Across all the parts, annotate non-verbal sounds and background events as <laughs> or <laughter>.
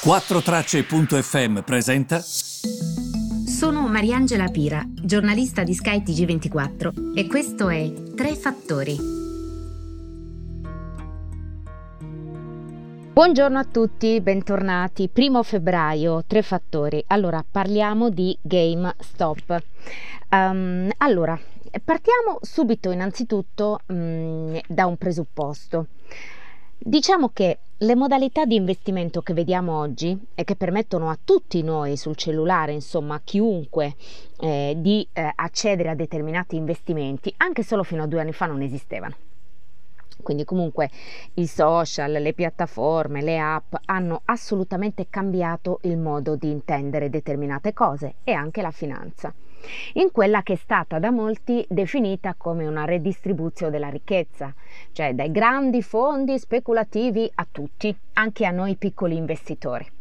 4Tracce.fm presenta. Sono Mariangela Pira, giornalista di Sky TG24 e questo è Tre Fattori. Buongiorno a tutti, bentornati. Primo febbraio, Tre Fattori. Allora, parliamo di GameStop. Um, allora, partiamo subito innanzitutto um, da un presupposto. Diciamo che le modalità di investimento che vediamo oggi e che permettono a tutti noi sul cellulare, insomma a chiunque, eh, di eh, accedere a determinati investimenti, anche solo fino a due anni fa non esistevano. Quindi comunque i social, le piattaforme, le app hanno assolutamente cambiato il modo di intendere determinate cose e anche la finanza in quella che è stata da molti definita come una redistribuzione della ricchezza, cioè dai grandi fondi speculativi a tutti, anche a noi piccoli investitori.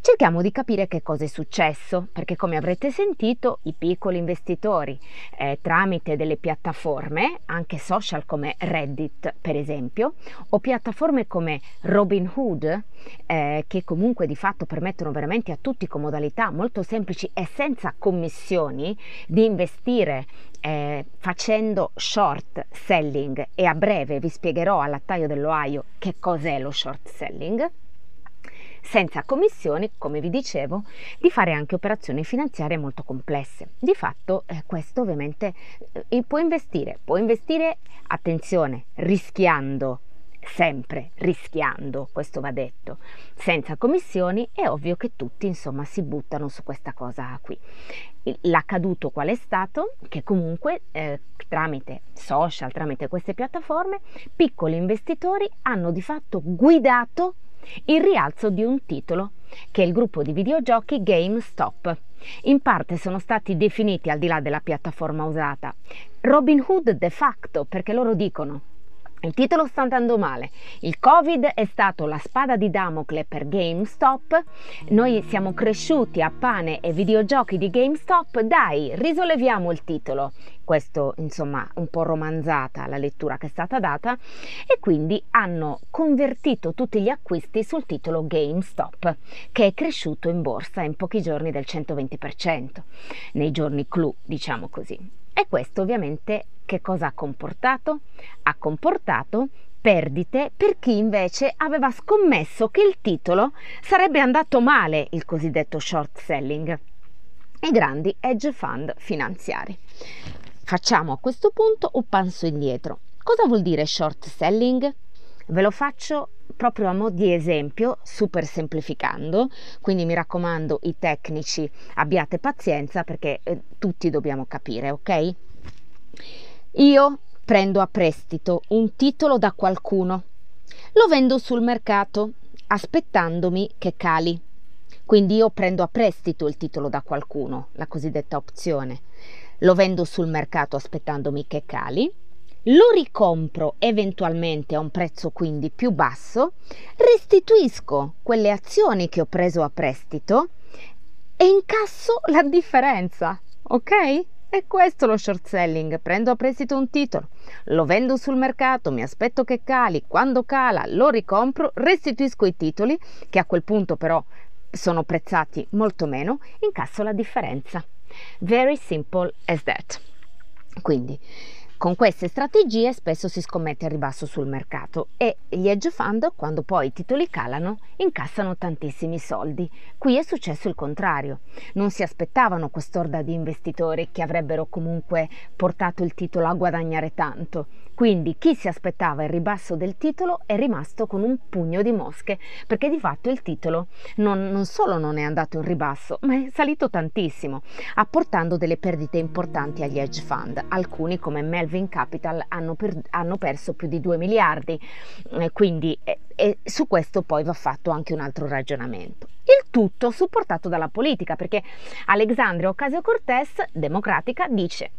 Cerchiamo di capire che cosa è successo, perché come avrete sentito i piccoli investitori eh, tramite delle piattaforme, anche social come Reddit per esempio, o piattaforme come Robinhood, eh, che comunque di fatto permettono veramente a tutti con modalità molto semplici e senza commissioni di investire eh, facendo short selling. E a breve vi spiegherò all'attaio dell'Ohio che cos'è lo short selling senza commissioni, come vi dicevo, di fare anche operazioni finanziarie molto complesse. Di fatto eh, questo ovviamente eh, può investire, può investire, attenzione, rischiando sempre rischiando, questo va detto, senza commissioni, è ovvio che tutti insomma si buttano su questa cosa qui. L'accaduto qual è stato? Che comunque eh, tramite social, tramite queste piattaforme, piccoli investitori hanno di fatto guidato il rialzo di un titolo che è il gruppo di videogiochi GameStop. In parte sono stati definiti al di là della piattaforma usata Robin Hood de facto perché loro dicono il titolo sta andando male. Il Covid è stato la spada di Damocle per GameStop. Noi siamo cresciuti a pane e videogiochi di GameStop. Dai, risolleviamo il titolo. Questo, insomma, un po' romanzata la lettura che è stata data. E quindi hanno convertito tutti gli acquisti sul titolo GameStop, che è cresciuto in borsa in pochi giorni del 120%. Nei giorni clou, diciamo così. E questo ovviamente che cosa ha comportato? Ha comportato perdite per chi invece aveva scommesso che il titolo sarebbe andato male, il cosiddetto short selling, i grandi hedge fund finanziari. Facciamo a questo punto un passo indietro. Cosa vuol dire short selling? Ve lo faccio proprio a mo' di esempio, super semplificando, quindi mi raccomando i tecnici abbiate pazienza perché eh, tutti dobbiamo capire, ok? Io prendo a prestito un titolo da qualcuno, lo vendo sul mercato aspettandomi che cali. Quindi io prendo a prestito il titolo da qualcuno, la cosiddetta opzione, lo vendo sul mercato aspettandomi che cali lo ricompro eventualmente a un prezzo quindi più basso, restituisco quelle azioni che ho preso a prestito e incasso la differenza, ok? E questo lo short selling, prendo a prestito un titolo, lo vendo sul mercato, mi aspetto che cali, quando cala lo ricompro, restituisco i titoli, che a quel punto però sono prezzati molto meno, incasso la differenza. Very simple as that. Quindi con queste strategie spesso si scommette a ribasso sul mercato e gli hedge fund, quando poi i titoli calano, incassano tantissimi soldi. Qui è successo il contrario. Non si aspettavano quest'orda di investitori che avrebbero comunque portato il titolo a guadagnare tanto. Quindi chi si aspettava il ribasso del titolo è rimasto con un pugno di mosche, perché di fatto il titolo non, non solo non è andato in ribasso, ma è salito tantissimo, apportando delle perdite importanti agli hedge fund. Alcuni come Melvin Capital hanno, per, hanno perso più di 2 miliardi, eh, quindi eh, e su questo poi va fatto anche un altro ragionamento. Il tutto supportato dalla politica, perché Alexandria Ocasio-Cortez, democratica, dice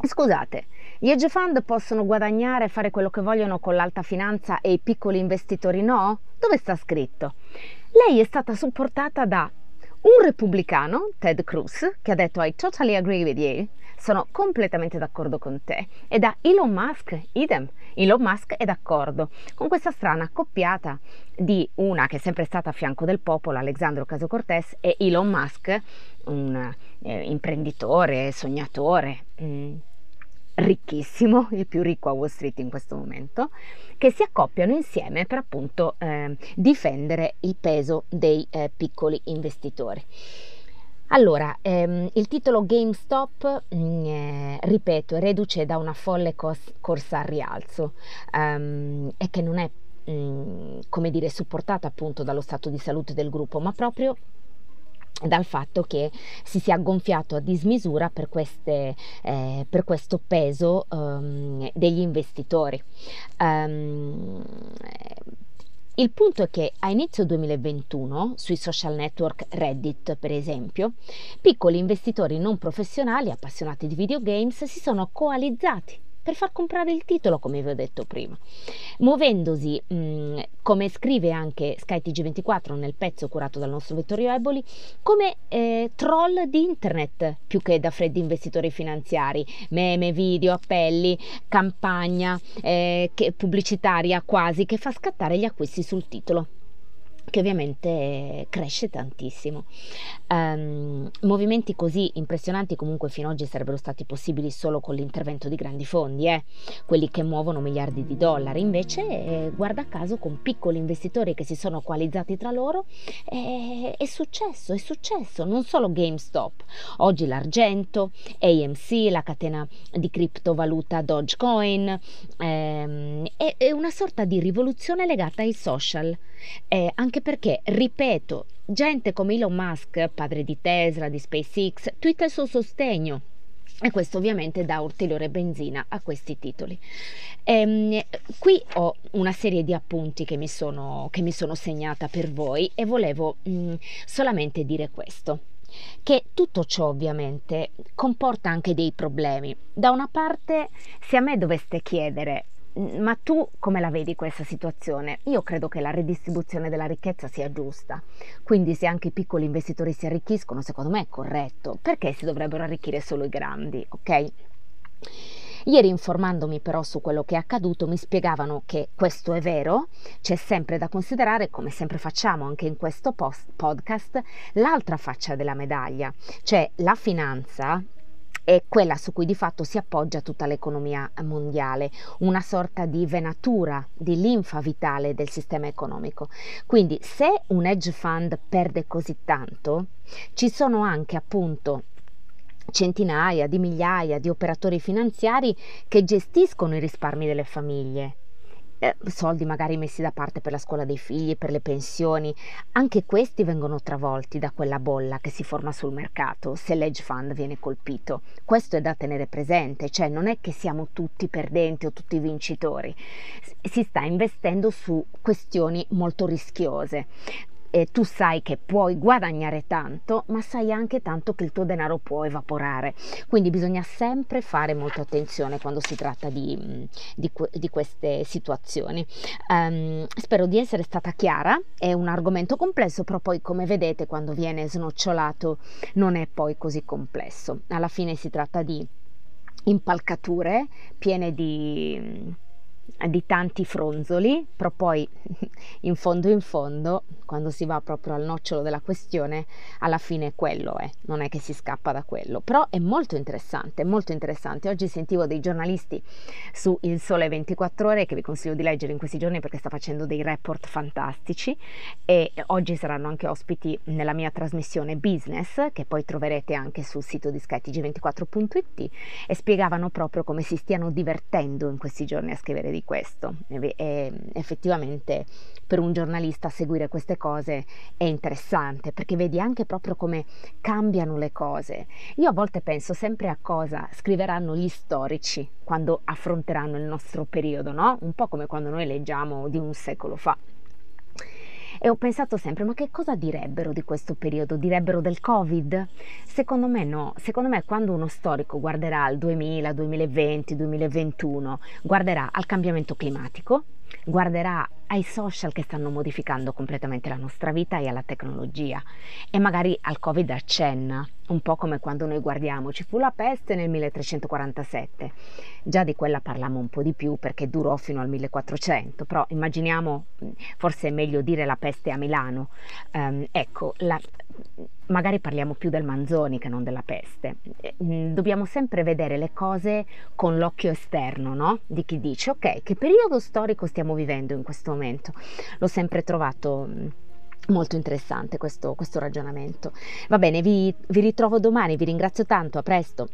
Scusate, gli hedge fund possono guadagnare e fare quello che vogliono con l'alta finanza e i piccoli investitori no? Dove sta scritto? Lei è stata supportata da un repubblicano, Ted Cruz, che ha detto I totally agree with you, sono completamente d'accordo con te, e da Elon Musk, idem. Elon Musk è d'accordo con questa strana accoppiata di una che è sempre stata a fianco del popolo, Alexandro Caso Cortés, e Elon Musk, un eh, imprenditore, sognatore. Mm, ricchissimo, il più ricco a Wall Street in questo momento, che si accoppiano insieme per appunto eh, difendere il peso dei eh, piccoli investitori. Allora, ehm, il titolo GameStop, mm, eh, ripeto, è reduce da una folle cos- corsa al rialzo um, e che non è, mh, mm, come dire, supportata appunto dallo stato di salute del gruppo, ma proprio dal fatto che si sia gonfiato a dismisura per, queste, eh, per questo peso um, degli investitori. Um, il punto è che a inizio 2021, sui social network Reddit per esempio, piccoli investitori non professionali appassionati di videogames si sono coalizzati per far comprare il titolo, come vi ho detto prima. Muovendosi, mh, mm, come scrive anche SkyTG24 nel pezzo curato dal nostro Vittorio Eboli, come eh, troll di internet più che da freddi investitori finanziari, meme, video, appelli, campagna eh, pubblicitaria quasi che fa scattare gli acquisti sul titolo che ovviamente cresce tantissimo. Um, movimenti così impressionanti comunque fino ad oggi sarebbero stati possibili solo con l'intervento di grandi fondi, eh? quelli che muovono miliardi di dollari, invece eh, guarda caso con piccoli investitori che si sono coalizzati tra loro eh, è successo, è successo, non solo GameStop, oggi l'argento, AMC, la catena di criptovaluta Dogecoin, ehm, è, è una sorta di rivoluzione legata ai social, eh, anche anche perché, ripeto, gente come Elon Musk, padre di Tesla, di SpaceX, twitta il suo sostegno. E questo ovviamente dà ulteriore benzina a questi titoli. Ehm, qui ho una serie di appunti che mi sono, che mi sono segnata per voi e volevo mh, mm, solamente dire questo che tutto ciò ovviamente comporta anche dei problemi. Da una parte, se a me doveste chiedere ma tu come la vedi questa situazione? Io credo che la redistribuzione della ricchezza sia giusta, quindi se anche i piccoli investitori si arricchiscono, secondo me è corretto, perché si dovrebbero arricchire solo i grandi, ok? Ieri informandomi però su quello che è accaduto mi spiegavano che questo è vero, c'è sempre da considerare, come sempre facciamo anche in questo post- podcast, l'altra faccia della medaglia, cioè la finanza è quella su cui di fatto si appoggia tutta l'economia mondiale, una sorta di venatura, di linfa vitale del sistema economico. Quindi se un hedge fund perde così tanto, ci sono anche appunto centinaia di migliaia di operatori finanziari che gestiscono i risparmi delle famiglie eh, soldi magari messi da parte per la scuola dei figli, per le pensioni, anche questi vengono travolti da quella bolla che si forma sul mercato se l'edge fund viene colpito. Questo è da tenere presente, cioè non è che siamo tutti perdenti o tutti vincitori, si sta investendo su questioni molto rischiose e tu sai che puoi guadagnare tanto, ma sai anche tanto che il tuo denaro può evaporare. Quindi bisogna sempre fare molta attenzione quando si tratta di, mm, di, di queste situazioni. Um, spero di essere stata chiara, è un argomento complesso, però poi come vedete quando viene snocciolato non è poi così complesso. Alla fine si tratta di impalcature piene di di tanti fronzoli, però poi <laughs> in fondo in fondo, quando si va proprio al nocciolo della questione, alla fine quello è, non è che si scappa da quello. Però è molto interessante, molto interessante. Oggi sentivo dei giornalisti su Il Sole 24 Ore, che vi consiglio di leggere in questi giorni perché sta facendo dei report fantastici e oggi saranno anche ospiti nella mia trasmissione Business, che poi troverete anche sul sito di skytg24.it e spiegavano proprio come si stiano divertendo in questi giorni a scrivere di questo. E effettivamente per un giornalista seguire queste cose è interessante perché vedi anche proprio come cambiano le cose. Io a volte penso sempre a cosa scriveranno gli storici quando affronteranno il nostro periodo, no? Un po' come quando noi leggiamo di un secolo fa. E ho pensato sempre, ma che cosa direbbero di questo periodo? Direbbero del Covid? Secondo me no, secondo me quando uno storico guarderà al 2000, 2020, 2021, guarderà al cambiamento climatico, guarderà ai social che stanno modificando completamente la nostra vita e alla tecnologia. E magari al Covid accenna, un po' come quando noi guardiamo, ci fu la peste nel 1347, già di quella parliamo un po' di più perché durò fino al 1400, però immaginiamo, forse è meglio dire la peste a Milano, um, ecco, la, magari parliamo più del Manzoni che non della peste. Mm, dobbiamo sempre vedere le cose con l'occhio esterno, no? Di chi dice, ok, che periodo storico stiamo vivendo in questo momento? L'ho sempre trovato mm, molto interessante questo, questo ragionamento. Va bene, vi, vi ritrovo domani, vi ringrazio tanto, a presto.